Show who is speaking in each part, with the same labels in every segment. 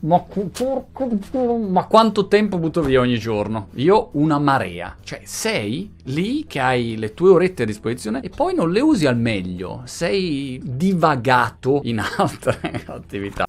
Speaker 1: Ma, ma, quanto tempo butto via ogni giorno? Io una marea. Cioè, sei lì che hai le tue orette a disposizione e poi non le usi al meglio. Sei divagato in altre attività.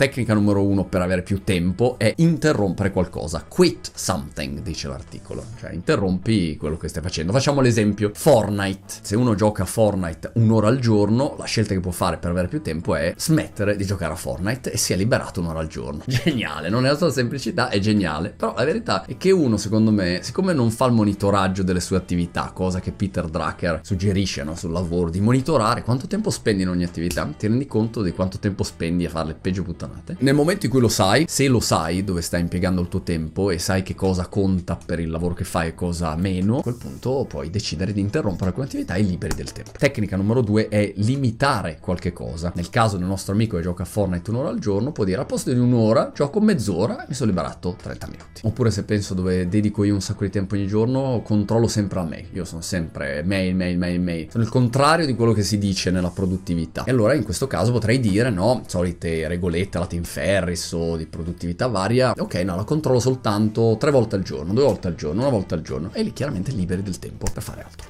Speaker 1: Tecnica numero uno per avere più tempo è interrompere qualcosa. Quit something, dice l'articolo. Cioè, interrompi quello che stai facendo. Facciamo l'esempio Fortnite. Se uno gioca a Fortnite un'ora al giorno, la scelta che può fare per avere più tempo è smettere di giocare a Fortnite e si è liberato un'ora al giorno. Geniale, non è la sua semplicità, è geniale. Però la verità è che uno, secondo me, siccome non fa il monitoraggio delle sue attività, cosa che Peter Drucker suggerisce no, sul lavoro, di monitorare quanto tempo spendi in ogni attività, ti rendi conto di quanto tempo spendi a fare le peggio puttanate giornate. Nel momento in cui lo sai, se lo sai dove stai impiegando il tuo tempo e sai che cosa conta per il lavoro che fai e cosa meno, a quel punto puoi decidere di interrompere alcune attività e liberi del tempo. Tecnica numero due è limitare qualche cosa. Nel caso del nostro amico che gioca a Fortnite un'ora al giorno, può dire al posto di un'ora gioco mezz'ora e mi sono liberato 30 minuti. Oppure se penso dove dedico io un sacco di tempo ogni giorno, controllo sempre a mail. Io sono sempre mail, mail, mail, mail. Sono il contrario di quello che si dice nella produttività. E allora in questo caso potrei dire no, solite regolette alla Tim Ferris o di produttività varia, ok, no, la controllo soltanto tre volte al giorno, due volte al giorno, una volta al giorno e lì chiaramente liberi del tempo per fare altro.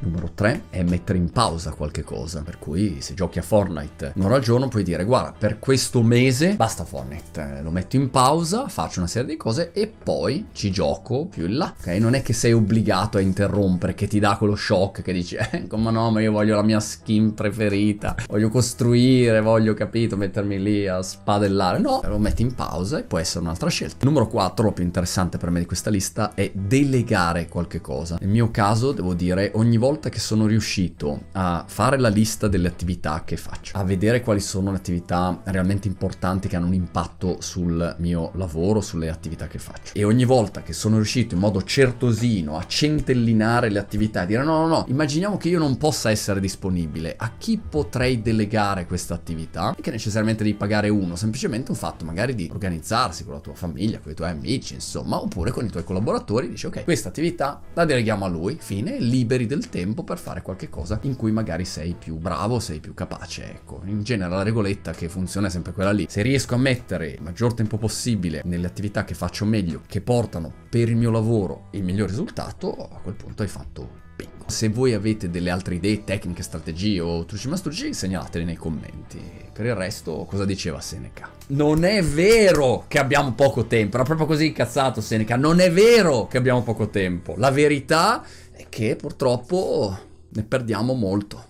Speaker 1: Numero 3 è mettere in pausa qualche cosa, per cui se giochi a Fortnite un'ora al giorno puoi dire guarda per questo mese basta Fortnite, eh, lo metto in pausa, faccio una serie di cose e poi ci gioco più in là, ok? Non è che sei obbligato a interrompere, che ti dà quello shock che dici eh come no ma io voglio la mia skin preferita, voglio costruire, voglio capito mettermi lì a spadellare, no, lo metti in pausa e può essere un'altra scelta. Numero 4, lo più interessante per me di questa lista è delegare qualche cosa. Nel mio caso devo dire ogni volta volta che sono riuscito a fare la lista delle attività che faccio, a vedere quali sono le attività realmente importanti che hanno un impatto sul mio lavoro, sulle attività che faccio. E ogni volta che sono riuscito in modo certosino a centellinare le attività e dire no, no, no, immaginiamo che io non possa essere disponibile, a chi potrei delegare questa attività? E che necessariamente devi pagare uno, semplicemente un fatto magari di organizzarsi con la tua famiglia, con i tuoi amici, insomma, oppure con i tuoi collaboratori, dici ok, questa attività la deleghiamo a lui, fine, liberi del tempo tempo per fare qualche cosa in cui magari sei più bravo, sei più capace. Ecco, in genere la regoletta che funziona è sempre quella lì. Se riesco a mettere il maggior tempo possibile nelle attività che faccio meglio, che portano per il mio lavoro il miglior risultato, a quel punto hai fatto bingo. Se voi avete delle altre idee, tecniche, strategie o trucci mastrucci, segnalateli nei commenti. Per il resto, cosa diceva Seneca? Non è vero che abbiamo poco tempo. Era proprio così incazzato Seneca. Non è vero che abbiamo poco tempo. La verità è che purtroppo ne perdiamo molto.